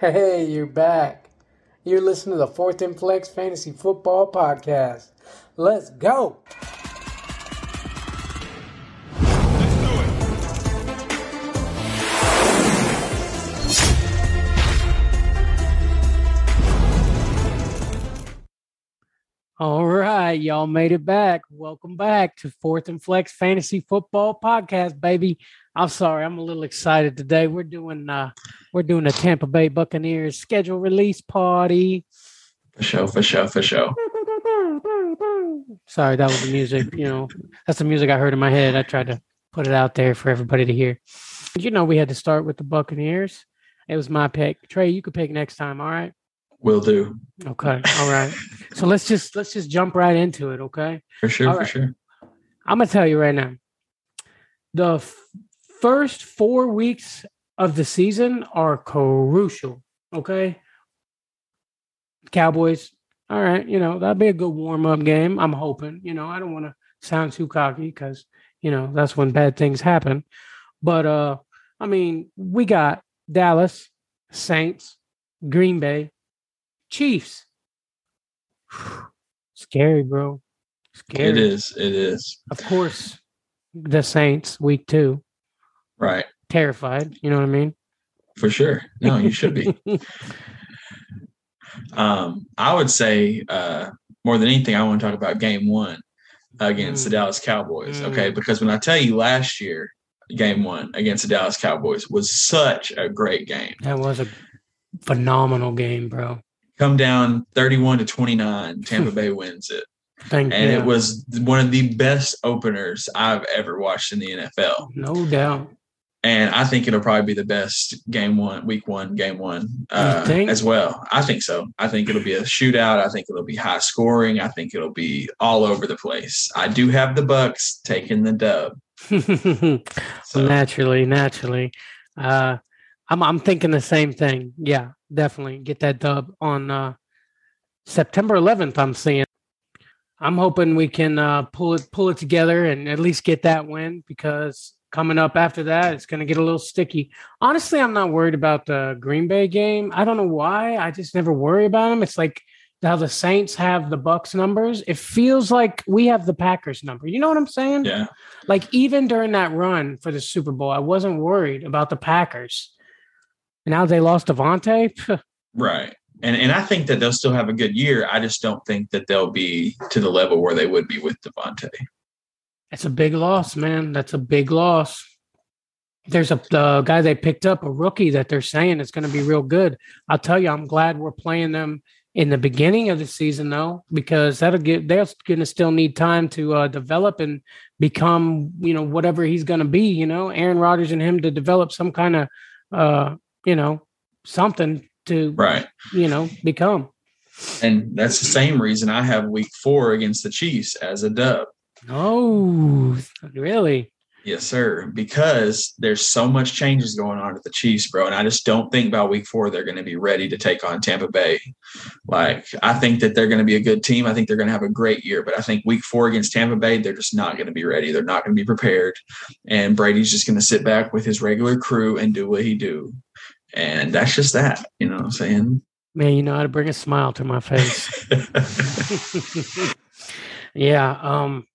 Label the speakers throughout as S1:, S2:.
S1: Hey, you're back. You're listening to the Fourth and Flex Fantasy Football Podcast. Let's go. Right, y'all made it back. Welcome back to Fourth and Flex Fantasy Football Podcast, baby. I'm sorry, I'm a little excited today. We're doing uh we're doing a Tampa Bay Buccaneers schedule release party.
S2: For sure, for sure, for sure.
S1: Sorry, that was the music. You know, that's the music I heard in my head. I tried to put it out there for everybody to hear. You know, we had to start with the Buccaneers. It was my pick. Trey, you could pick next time. All right.
S2: Will do.
S1: Okay. All right. so let's just let's just jump right into it. Okay.
S2: For sure,
S1: All
S2: for
S1: right.
S2: sure.
S1: I'm gonna tell you right now. The f- first four weeks of the season are crucial. Okay. Cowboys. All right. You know that'd be a good warm up game. I'm hoping. You know I don't want to sound too cocky because you know that's when bad things happen. But uh, I mean, we got Dallas, Saints, Green Bay, Chiefs. Scary, bro. Scary.
S2: It is. It is.
S1: Of course, the Saints week two.
S2: Right.
S1: Terrified. You know what I mean?
S2: For sure. No, you should be. Um, I would say uh, more than anything, I want to talk about game one against the
S1: Mm.
S2: Dallas Cowboys. Okay,
S1: Mm.
S2: because when I tell you last year, game one against the Dallas Cowboys was such a great game.
S1: that was a phenomenal game, bro.
S2: Come down thirty-one to twenty-nine, Tampa Bay wins it,
S1: Thank
S2: and it was one of the best openers I've ever watched in the NFL.
S1: no doubt.
S2: and I think it'll probably be the best game one, week one, game one uh, as well. I think so. I think it'll be a shootout. I think it'll be high scoring. I think it'll be all over the place. I do have the Bucks taking the dub. So
S1: naturally, naturally. Uh, I'm I'm thinking the same thing. Yeah, definitely get that dub on uh, September 11th. I'm seeing. I'm hoping we can uh, pull it pull it together and at least get that win because coming up after that it's going to get a little sticky. Honestly, I'm not worried about the Green Bay game. I don't know why. I just never worry about them. It's like how the Saints have the Bucks numbers. It feels like we have the Packers number. You know what I'm saying?
S2: yeah,
S1: like even during that run for the Super Bowl, I wasn't worried about the Packers. And now they lost Davante.
S2: Right. And and I think that they'll still have a good year. I just don't think that they'll be to the level where they would be with Davante.
S1: That's a big loss, man. That's a big loss. There's a the guy they picked up, a rookie that they're saying is going to be real good. I'll tell you, I'm glad we're playing them in the beginning of the season though, because that'll get they're going to still need time to uh, develop and become, you know, whatever he's going to be. You know, Aaron Rodgers and him to develop some kind of, uh, you know, something to,
S2: Right.
S1: you know, become.
S2: And that's the same reason I have week four against the Chiefs as a dub.
S1: Oh, really?
S2: Yes, sir. Because there's so much changes going on at the Chiefs, bro. And I just don't think by week four they're going to be ready to take on Tampa Bay. Like, I think that they're going to be a good team. I think they're going to have a great year. But I think week four against Tampa Bay, they're just not going to be ready. They're not going to be prepared. And Brady's just going to sit back with his regular crew and do what he do. And that's just that. You know what I'm saying?
S1: Man, you know how to bring a smile to my face. yeah. Um,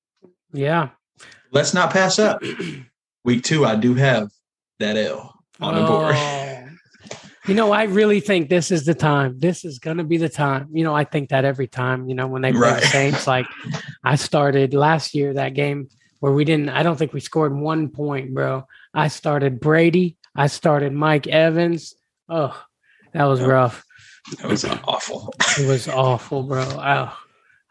S1: yeah.
S2: Let's not pass up. Week two, I do have that L on the board.
S1: Oh. You know, I really think this is the time. This is going to be the time. You know, I think that every time, you know, when they play
S2: Right.
S1: the Saints, like I started last year, that game where we didn't, I don't think we scored one point, bro. I started Brady. I started Mike Evans. Oh, that was rough.
S2: That was awful.
S1: It was awful, bro. Oh,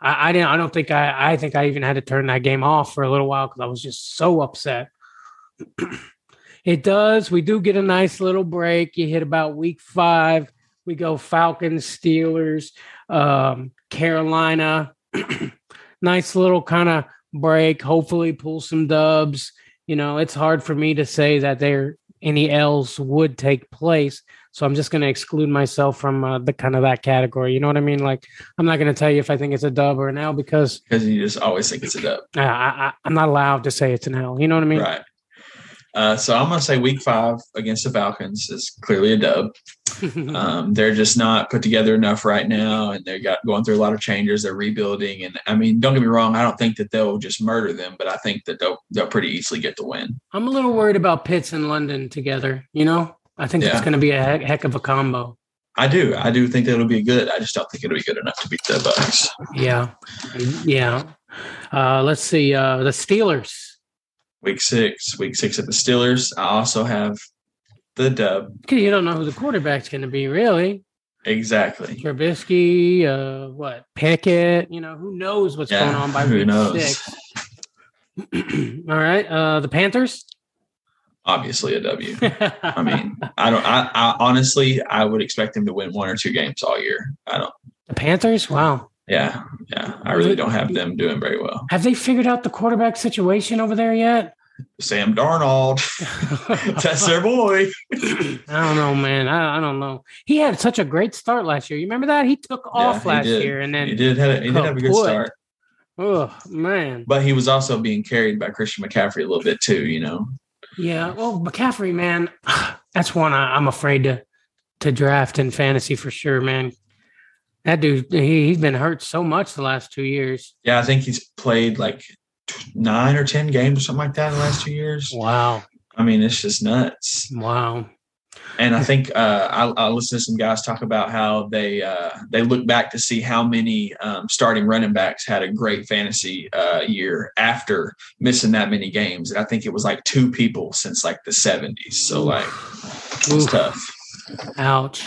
S1: I, I didn't. I don't think I. I think I even had to turn that game off for a little while because I was just so upset. it does. We do get a nice little break. You hit about week five. We go Falcons, Steelers, um, Carolina. nice little kind of break. Hopefully, pull some dubs. You know, it's hard for me to say that there any L's would take place. So I'm just going to exclude myself from uh, the kind of that category. You know what I mean? Like I'm not going to tell you if I think it's a dub or an L because
S2: Because you just always think it's a dub.
S1: I, I, I'm not allowed to say it's an L. You know what I mean?
S2: Right. Uh, so I'm going to say week five against the Falcons is clearly a dub. Um, they're just not put together enough right now, and they're got going through a lot of changes. They're rebuilding, and I mean, don't get me wrong. I don't think that they'll just murder them, but I think that they'll they'll pretty easily get the win.
S1: I'm a little worried about Pitts and London together. You know, I think it's going to be a heck, heck of a combo.
S2: I do, I do think that it'll be good. I just don't think it'll be good enough to beat the Bucks.
S1: Yeah, yeah. Uh, let's see. Uh, the Steelers.
S2: Week six, week six at the Steelers. I also have the dub.
S1: You don't know who the quarterback's going to be, really.
S2: Exactly.
S1: Trubisky, uh, what Pickett? You know, who knows what's
S2: Yeah,
S1: going on by
S2: who
S1: week
S2: knows?
S1: six? All right, uh, the Panthers.
S2: Obviously a W. I mean, I don't. I, I honestly, I would expect them to win one or two games all year. I don't.
S1: the Panthers. Wow,
S2: Yeah, yeah. I really don't have them doing very well.
S1: have they figured out the quarterback situation over there yet?
S2: Sam Darnold, that's their boy.
S1: I don't know, man. I, I don't know. He had such a great start last year. You remember that? He took off
S2: he
S1: last
S2: did.
S1: year, and then He
S2: did have. He did have a good start,
S1: oh man,
S2: but he was also being carried by Christian McCaffrey a little bit too. You know.
S1: yeah. Well, McCaffrey, man, that's one I, I'm afraid to to draft in fantasy for sure, man. That dude, he, he's been hurt so much the last two years.
S2: Yeah, I think he's played like nine or ten games or something like that in the last two years.
S1: Wow,
S2: I mean, it's just nuts.
S1: wow.
S2: And I think uh, I, I listened to some guys talk about how they uh, they look back to see how many um, starting running backs had a great fantasy uh, year after missing that many games. And I think it was like two people since like the seventies. So like it's tough.
S1: Ouch.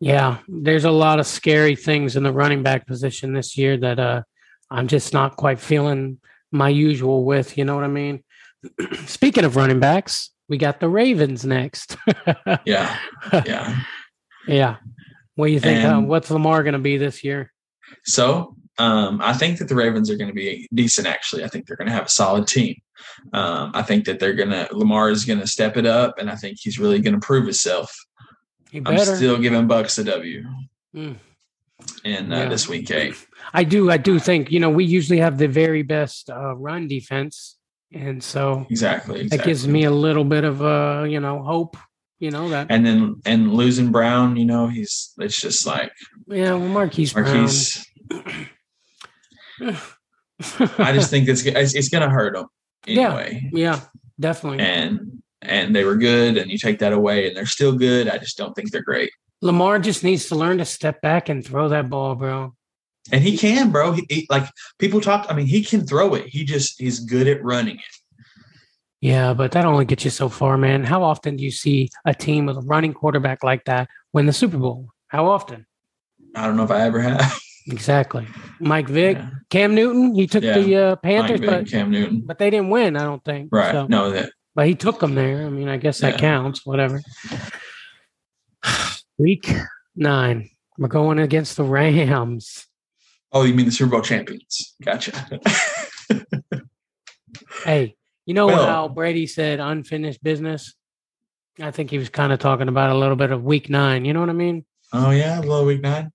S1: Yeah, there's a lot of scary things in the running back position this year that uh I'm just not quite feeling my usual with, you know what I mean? Speaking of running backs, we got the Ravens next.
S2: Yeah, yeah.
S1: yeah. What do you think? uh, what's Lamar going to be this year?
S2: So um, I think that the Ravens are going to be decent. Actually, I think they're going to have a solid team. Um, I think that they're going to Lamar is going to step it up, and I think he's really going to prove himself.
S1: He
S2: I'm still giving Bucks a W
S1: Mm.
S2: In uh,
S1: Yeah.
S2: this week eight.
S1: I do. I do think you know we usually have the very best uh, run defense, and so
S2: Exactly, exactly.
S1: that gives me a little bit of uh you know hope. You know that
S2: and then and losing Brown, you know, he's it's just like
S1: yeah. Well, Marquise,
S2: Marquise.
S1: Brown.
S2: I just think it's it's, it's going to hurt him
S1: Yeah.
S2: anyway.
S1: yeah, definitely.
S2: And and they were good, and you take that away, and they're still good. I just don't think they're great.
S1: Lamar just needs to learn to step back and throw that ball, bro.
S2: And he can, bro. He, he like people talk. I mean, he can throw it. He just he's good at running it.
S1: Yeah, but that only gets you so far, man. How often do you see a team with a running quarterback like that win the Super Bowl? How often?
S2: I don't know if I ever have.
S1: Exactly. Mike Vick,
S2: Yeah.
S1: Cam Newton, he took
S2: Yeah.
S1: the uh, Panthers,
S2: Vick,
S1: but
S2: Cam Newton.
S1: but they didn't win. I don't think.
S2: Right.
S1: So,
S2: No, that
S1: but he took them there. I mean, I guess that
S2: Yeah.
S1: counts. Whatever. Week nine, we're going against the Rams.
S2: Oh, you mean the Super Bowl champions? Gotcha.
S1: Hey, you know
S2: Well-
S1: how Brady said unfinished business? I think he was kind of talking about a little bit of week nine. You know what I mean?
S2: oh yeah, a little week nine.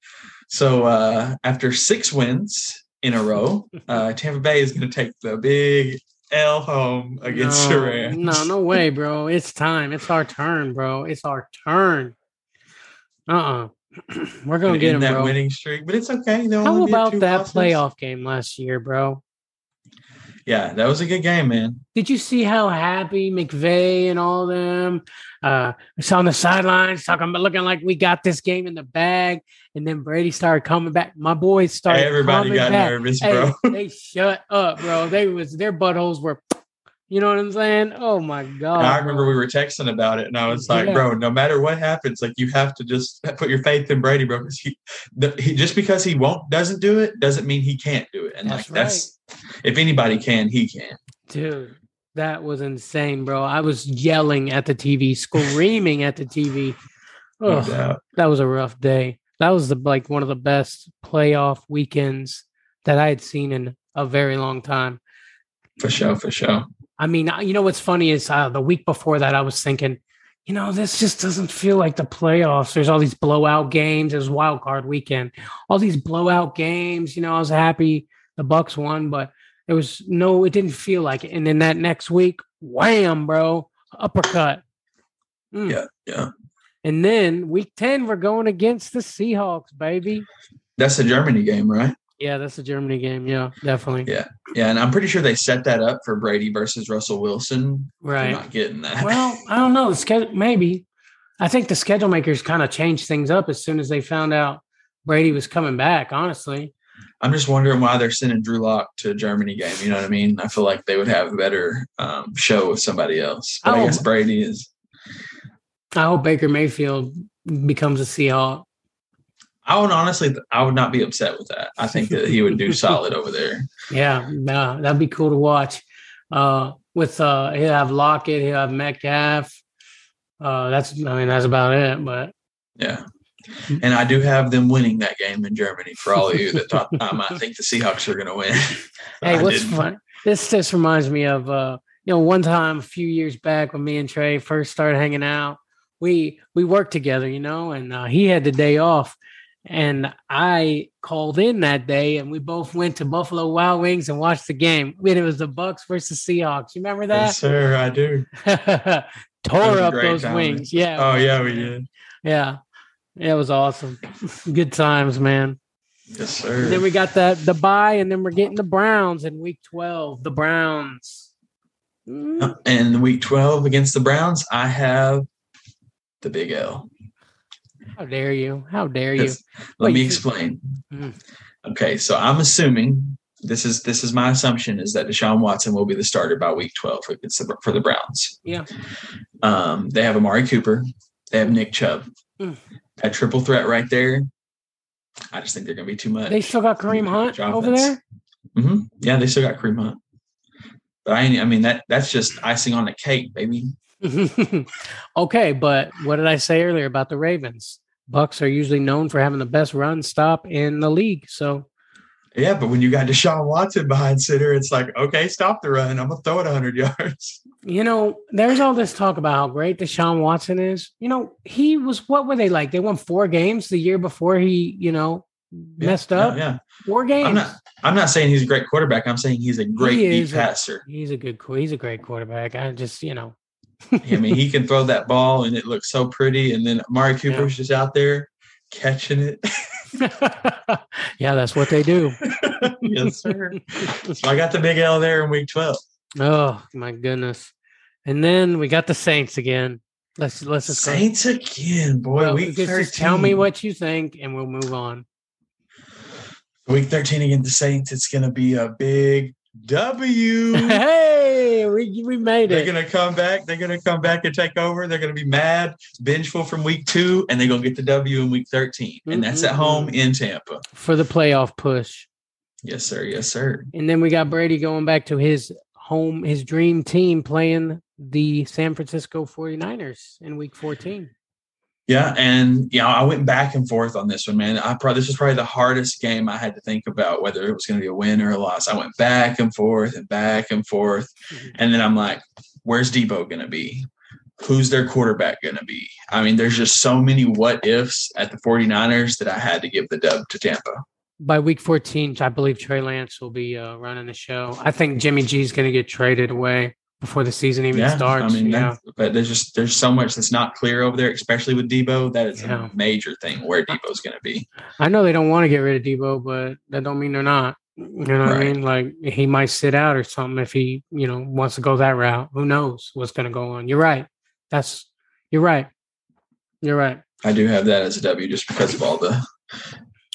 S2: So uh, after six wins in a row, uh, Tampa Bay is going to take the big L home against
S1: no,
S2: the Rams.
S1: No, no way, bro. It's time. It's our turn, bro. It's our turn. Uh uh-uh. We're going to get
S2: in
S1: him,
S2: that
S1: bro.
S2: winning streak, but it's okay. They'll
S1: How about that
S2: losses.
S1: playoff game last year, bro?
S2: Yeah, that was a good game, man.
S1: Did you see how happy McVay and all them uh was on the sidelines talking about looking like we got this game in the bag, and then Brady started coming back. My boys started.
S2: Everybody
S1: coming
S2: got
S1: back.
S2: nervous,
S1: Hey,
S2: bro.
S1: they shut up, bro. They was their buttholes were, you know what I'm saying? Oh my god!
S2: I remember we were texting about it, and I was like,
S1: Yeah.
S2: "Bro, no matter what happens, like you have to just put your faith in Brady, bro. Because he, the, he, just because he won't doesn't do it doesn't mean he can't do it. And
S1: That's
S2: like that's if anybody can, he can.
S1: dude. That was insane, bro. I was yelling at the TV, screaming at the TV.
S2: No
S1: that was a rough day. That was the like one of the best playoff weekends that I had seen in a very long time.
S2: For sure, for sure.
S1: I mean, you know what's funny is uh, the week before that I was thinking, you know, this just doesn't feel like the playoffs. There's all these blowout games. It was wild card weekend. All these blowout games. You know, I was happy the Bucks won, but it was no, it didn't feel like it. And then that next week, wham, bro, uppercut. Mm.
S2: Yeah, yeah.
S1: And then week 10, we're going against the Seahawks, baby.
S2: That's a Germany game, right?
S1: Yeah, that's a Germany game. Yeah, definitely.
S2: Yeah. Yeah. And I'm pretty sure they set that up for Brady versus Russell Wilson.
S1: Right.
S2: I'm not getting that.
S1: Well, I don't know. The schedule, maybe. I think the schedule makers kind of changed things up as soon as they found out Brady was coming back, honestly.
S2: I'm just wondering why they're sending Drew Lock to a Germany game. You know what I mean? I feel like they would have a better um, show with somebody else. But I
S1: Oh.
S2: guess Brady is.
S1: I hope Baker Mayfield becomes a Seahawk.
S2: I would honestly, I would not be upset with that. I think that he would do solid over there.
S1: Yeah, that'd be cool to watch. Uh, with uh, he'll have Lockett, he'll have Metcalf. Uh, that's I mean that's about it. But
S2: Yeah. And I do have them winning that game in Germany for all of you that thought I think the Seahawks are going to win.
S1: hey, what's fun? This just reminds me of uh, you know, one time a few years back when me and Trey first started hanging out, we we worked together, you know, and uh, he had the day off, and I called in that day, and we both went to Buffalo Wild Wings and watched the game. I mean, it was the Bucks versus Seahawks. You remember that?
S2: Yes, sir, I do.
S1: Tore up those
S2: time.
S1: wings. Yeah.
S2: Oh, yeah, we did.
S1: Yeah. It was awesome. Good times, man.
S2: Yes,
S1: And
S2: sir.
S1: then we got the the bye, and then we're getting the Browns in week 12. The Browns. Mm,
S2: And week 12 against the Browns, I have the big L.
S1: How dare you? How dare you?
S2: Let
S1: Wait,
S2: me explain.
S1: Mm.
S2: Okay, so I'm assuming this is this is my assumption is that Deshaun Watson will be the starter by week 12 for, it's the, for the Browns.
S1: Yeah.
S2: Um, they have Amari Cooper, they have Nick Chubb.
S1: Mm.
S2: That triple threat right there. I just think they're going to be too much.
S1: They still got Kareem Hunt over there?
S2: hmm Yeah, they still got Kareem Hunt. But I, I mean that that's just icing on the cake, baby.
S1: okay, but what did I say earlier about the Ravens? Bucks are usually known for having the best run stop in the league. So
S2: Yeah, but when you got Deshaun Watson behind center, it's like, okay, stop the run. I'm gonna throw it 100 yards.
S1: You know, there's all this talk about how great Deshaun Watson is. You know, he was what were they like? They won four games the year before he, you know, messed
S2: Yeah,
S1: up.
S2: Yeah,
S1: Four games.
S2: I'm not. I'm not saying he's a great quarterback. I'm saying he's a great
S1: He
S2: deep
S1: a-
S2: passer.
S1: He's a good. He's a great quarterback. I just, you know,
S2: I mean, he can throw that ball and it looks so pretty. And then Amari Cooper's just out there catching it.
S1: yeah, that's what they do.
S2: yes, sir. So I got the big L there in week 12.
S1: Oh my goodness! And then we got the Saints again. Let's let's just go-
S2: Saints again, boy.
S1: Well,
S2: week
S1: just,
S2: 13.
S1: just tell me what you think, and we'll move on.
S2: Week 13 against the Saints, it's going to be a big W.
S1: hey, we made
S2: They're
S1: it
S2: going to come back. They're going to come back and take over. They're going to be mad, vengeful from week two, and they're going to get the W in week 13. And that's at home mm-hmm. in Tampa.
S1: for the playoff push.
S2: Yes, sir. Yes, sir.
S1: And then we got Brady going back to his home, his dream team playing the San Francisco 49ers in week 14.
S2: Yeah, and you know, I went back and forth on this one, man. I probably this was probably the hardest game I had to think about whether it was going to be a win or a loss. I went back and forth and back and forth,
S1: Mhm.
S2: and then I'm like, "Where's Deebo going to be? Who's their quarterback going to be?" I mean, there's just so many what ifs at the 49ers that I had to give the dub to Tampa.
S1: By week 14, I believe Trey Lance will be uh, running the show. I think Jimmy G's going to get traded away before the season even
S2: Yeah,
S1: starts.
S2: I mean,
S1: yeah.
S2: but there's just there's so much that's not clear over there, especially with Deebo. That is
S1: Yeah.
S2: a major thing where Deebo's going to be.
S1: I know they don't want to get rid of Deebo, but that don't mean they're not. You know what I mean? Like he might sit out or something if he, you know, wants to go that route. Who knows what's going to go on? You're right. That's you're right. You're right.
S2: I do have that as a W just because of all the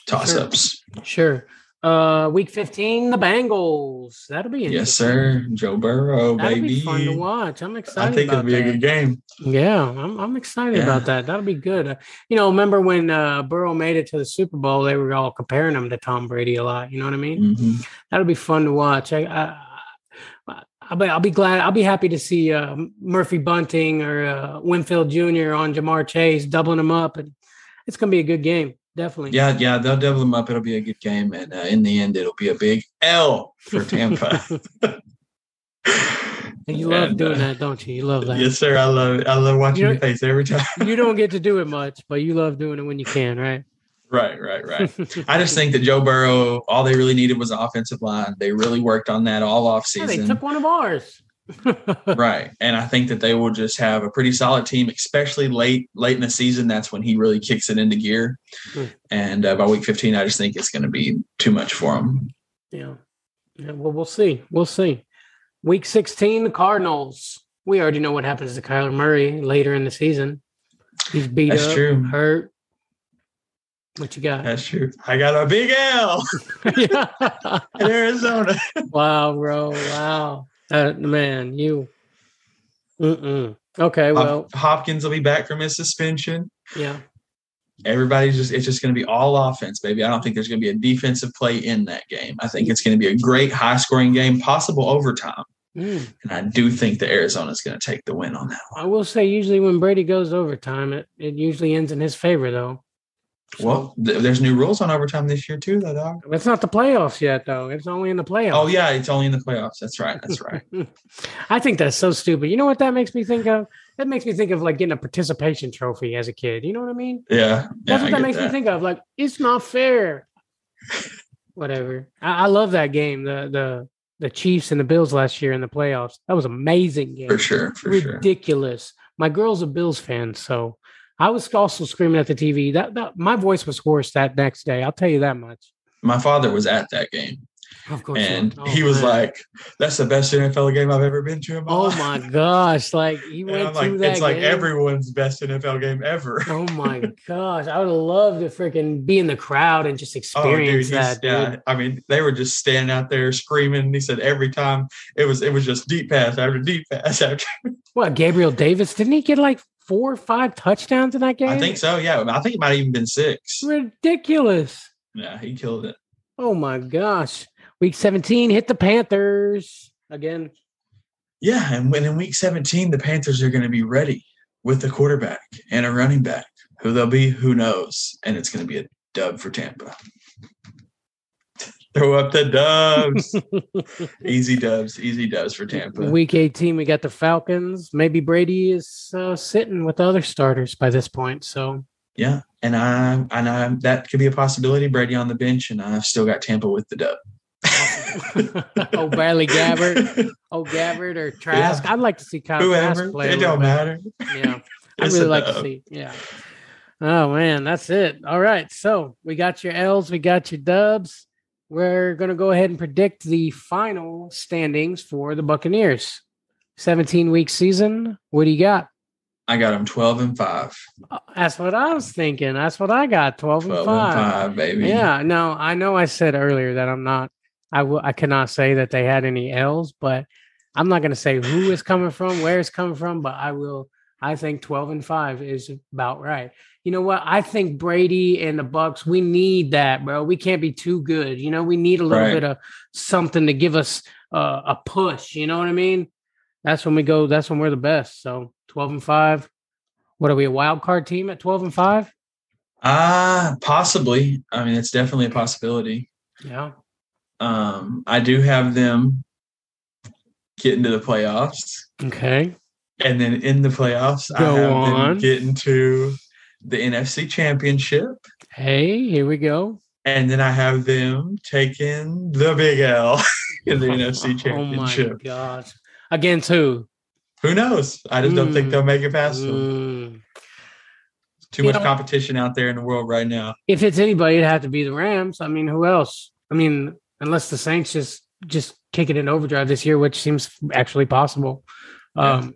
S2: toss ups.
S1: Sure. Uh, week 15, the Bengals. That'll be
S2: Yes, sir. Joe Burrow,
S1: That'll
S2: baby.
S1: be fun to watch. I'm excited.
S2: I think it'll be a good game.
S1: Yeah, I'm I'm excited
S2: Yeah.
S1: about that. That'll be good. Uh, you know, remember when uh, Burrow made it to the Super Bowl? They were all comparing him to Tom Brady a lot. You know what I mean?
S2: Mhm.
S1: That'll be fun to watch. I, I, I'll be I'll be glad. I'll be happy to see uh, Murphy Bunting or uh, Winfield Jr. on Ja'Marr Chase doubling him up, and it's gonna be a good game. Definitely.
S2: Yeah, yeah, they'll double them up. It'll be a good game, and uh, in the end, it'll be a big L for Tampa.
S1: And you love
S2: And,
S1: doing
S2: uh,
S1: that, don't you? You love that.
S2: yes, sir. I love it. I love watching your face every time.
S1: You don't get to do it much, but you love doing it when you can, right?
S2: right, right, right. I just think that Joe Burrow, all they really needed was an offensive line. They really worked on that all off
S1: Yeah, they took one of ours.
S2: Right. And I think that they will just have a pretty solid team, especially late late in the season. That's when he really kicks it into gear.
S1: Hmm.
S2: And uh, by week 15, I just think it's going to be too much for him.
S1: Yeah. Yeah. Well, we'll see. We'll see. Week 16, the Cardinals. We already know what happens to Kyler Murray later in the season. He's beat
S2: That's
S1: up,
S2: true.
S1: hurt. What you got?
S2: That's true. I got a big L in Arizona.
S1: Wow, bro. Wow. Uh, man, you. Mm-mm. Okay, well,
S2: Hop- Hopkins will be back from his suspension.
S1: yeah.
S2: Everybody's just it's just going to be all offense, baby. I don't think there's going to be a defensive play in that game. I think it's going to be a great high scoring game, possible overtime.
S1: Mm.
S2: And I do think that Arizona's going to take the win on that one.
S1: I will say, usually when Brady goes overtime, it, it usually ends in his favor, though.
S2: Well, th- there's new rules on overtime this year too, though, dog.
S1: it's not the playoffs yet, though. It's only in the playoffs.
S2: Oh yeah, it's only in the playoffs. That's right. That's right.
S1: I think that's so stupid. You know what that makes me think of? That makes me think of like getting a participation trophy as a kid. You know what I mean?
S2: Yeah.
S1: That's what that makes me think of. Like, it's not fair. Whatever. I, I love that game. The the the Chiefs and the Bills last year in the playoffs. That was an amazing game.
S2: For sure, for sure.
S1: Ridiculous. My girl's a Bills fan, so I was also screaming at the TV. That, that my voice was hoarse that next day. I'll tell you that much.
S2: My father was at that game,
S1: Of course.
S2: and
S1: Oh,
S2: he was
S1: man.
S2: like, "That's the best NFL game I've ever been to my
S1: "Oh
S2: life."
S1: my gosh!" Like he went
S2: like,
S1: that
S2: it's like
S1: game.
S2: everyone's best NFL game ever.
S1: Oh my gosh! I would love to freaking be in the crowd and just
S2: Oh,
S1: experience
S2: dude,
S1: that, dude.
S2: yeah. I mean, they were just standing out there screaming. He said every time it was it was just deep pass after deep pass after.
S1: What Gabriel Davis didn't he get like four or five touchdowns in that game?
S2: I think so. Yeah, I think it might have even been six.
S1: ridiculous.
S2: Yeah, he killed it.
S1: Oh my gosh! Week seventeen hit the Panthers again.
S2: Yeah, and when in week 17, the Panthers are going to be ready with a quarterback and a running back. Who they'll be, who knows? And it's going to be a dub for Tampa. Throw up the dubs. easy dubs, easy dubs for Tampa.
S1: Week eighteen, we got the Falcons. Maybe Brady is uh, sitting with the other starters by this point. So
S2: yeah, and I and I that could be a possibility. Brady on the bench, and I've still got Tampa with the dub.
S1: oh, Bradley Gabbert. Oh, Gabbert or Trask. I'd like to see Kyle Trask
S2: Whoever,
S1: play.
S2: it don't
S1: bit.
S2: matter.
S1: Yeah. I really like to see. Yeah. Oh man, that's it. All right. So we got your L's, we got your dubs. We're gonna go ahead and predict the final standings for the Buccaneers. 17 week season. What do you got?
S2: I got them 12 and 5.
S1: Oh, That's what I was thinking. That's what I got. 12 and 5.
S2: and 5, baby.
S1: Yeah, no, I know I said earlier that I'm not I will I cannot say that they had any L's, but I'm not gonna say who is coming from, where it's coming from, but I will I think 12 and 5 is about right. You know what? I think Brady and the Bucks, we need that, bro. We can't be too good. You know, we need a little
S2: Right.
S1: bit of something to give us uh, a push. You know what I mean? That's when we go. That's when we're the best. So 12 and 5. What are we, a wild card team at 12 and 5?
S2: Ah, possibly. I mean, it's definitely a possibility.
S1: Yeah.
S2: Um, I do have them getting to the playoffs.
S1: Okay.
S2: And then in the playoffs, I have
S1: on.
S2: them getting to the NFC championship.
S1: Hey, here we go.
S2: And then I have them taking the big L in the NFC championship.
S1: Oh my gosh. Against who?
S2: Who knows? I just don't think
S1: Mm.
S2: they'll make it past them.
S1: Mm.
S2: Too
S1: You
S2: much
S1: know-
S2: competition out there in the world right now.
S1: If it's anybody, it'd have to be the Rams. I mean, who else? I mean, unless the Saints just just kick it in overdrive this year, which seems actually possible. Um,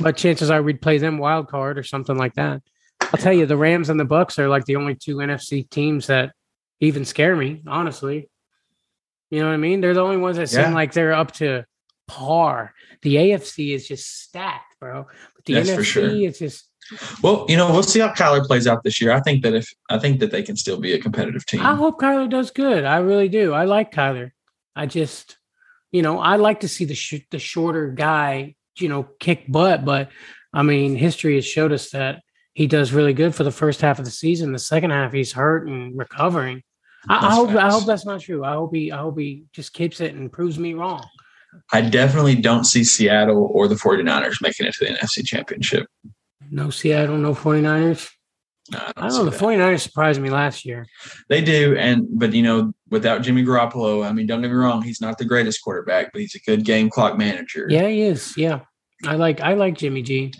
S1: but chances are we'd play them wild card or something like that. I'll tell you, the Rams and the Bucks are like the only two NFC teams that even scare me, honestly. You know what I mean? They're the only ones that
S2: Yeah.
S1: seem like they're up to par. The AFC is just stacked, bro. But the
S2: That's
S1: NFC,
S2: sure.
S1: it's just
S2: Well, you know, we'll see how Kyler plays out this year. I think that if I think that they can still be a competitive team.
S1: I hope Kyler does good. I really do. I like Kyler. I just, you know, I like to see the sh- the shorter guy, you know, kick butt. But I mean, history has showed us that he does really good for the first half of the season. The second half, he's hurt and recovering. I, I hope. I hope that's not true. I hope he. I hope he just keeps it and proves me wrong.
S2: I definitely don't see Seattle or the 49ers making it to the NFC championship.
S1: No Seattle, no 49ers.
S2: No, I
S1: I
S2: don't,
S1: don't know. The
S2: that.
S1: 49ers surprised me last year.
S2: They do, and but you know, without Jimmy Garoppolo, I mean, don't get me wrong, he's not the greatest quarterback, but he's a good game clock manager.
S1: Yeah, he is. Yeah. I like I like Jimmy G.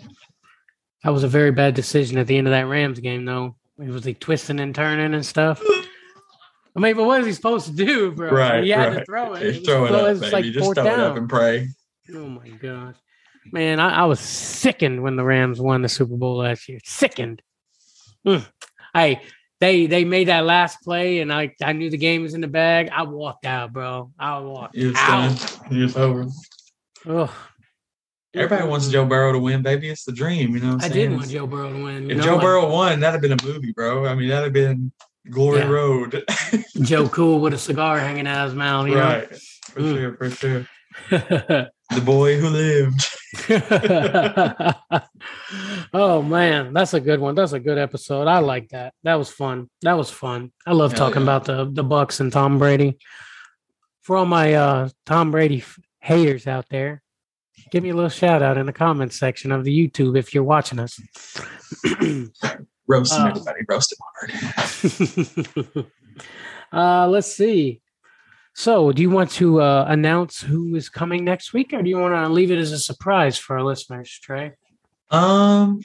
S1: That was a very bad decision at the end of that Rams game, though. He was like twisting and turning and stuff. I mean, but what is he supposed to do, bro?
S2: Right,
S1: He had
S2: right.
S1: to throw it.
S2: Just
S1: It
S2: throw it up, baby.
S1: like
S2: Just throw it up
S1: down.
S2: and pray.
S1: Oh my gosh, man! I, I was sickened when the Rams won the Super Bowl last year. Sickened. Mm. Hey, they they made that last play, and I I knew the game was in the bag. I walked out, bro. I walked
S2: It's
S1: out.
S2: done. It's over.
S1: Ugh.
S2: Everybody wants Joe Burrow to win, baby. It's the dream, you know. What
S1: I did want Joe Burrow to win.
S2: If
S1: know,
S2: Joe Burrow won, that'd have been a movie, bro. I mean, that'd have been Glory
S1: Yeah.
S2: Road.
S1: Joe Cool with a cigar hanging out of his mouth. You
S2: right. For
S1: Mm.
S2: sure, for sure. The boy who lived.
S1: oh man, that's a good one. That's a good episode. I like that. That was fun. That was fun. I love
S2: Hell
S1: talking
S2: yeah.
S1: about the the Bucks and Tom Brady. For all my uh Tom Brady haters out there, give me a little shout out in the comments section of the YouTube if you're watching us.
S2: Roast him,
S1: Uh,
S2: everybody. Roast him hard.
S1: uh let's see. So, do you want to uh, announce who is coming next week, or do you want to leave it as a surprise for our listeners, Trey?
S2: Um,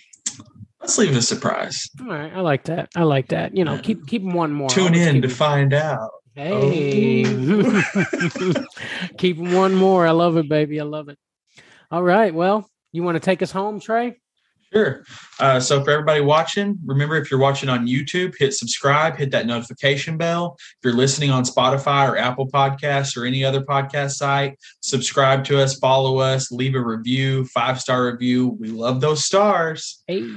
S2: let's leave it a surprise.
S1: All right, I like that. I like that. You know,
S2: Yeah.
S1: keep keep one more.
S2: Tune
S1: Always
S2: in to find out.
S1: Hey, keep 'em one more. I love it, baby. I love it. All right. Well, you want to take us home, Trey?
S2: Sure. Uh, so for everybody watching, remember if you're watching on YouTube, hit subscribe, hit that notification bell. If you're listening on Spotify or Apple Podcasts or any other podcast site, subscribe to us, follow us, leave a review, five star review. We love those stars.
S1: Hey,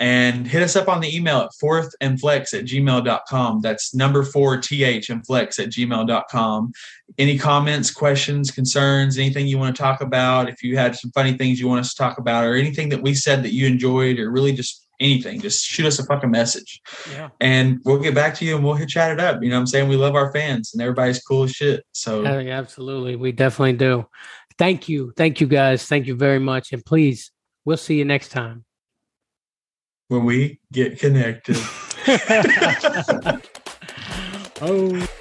S2: And hit us up on the email at fourth and flex at gmail.com. That's number four th and flex at gmail.com. Any comments, questions, concerns, anything you want to talk about, if you had some funny things you want us to talk about, or anything that we said that you enjoyed, or really just anything, just shoot us a fucking message.
S1: yeah.
S2: And we'll get back to you and we'll hit chat it up. You know what I'm saying? We love our fans and everybody's cool as shit. So
S1: yeah, absolutely. We definitely do. Thank you. Thank you, guys. Thank you very much. And please, we'll see you next time.
S2: When we get connected.
S1: oh.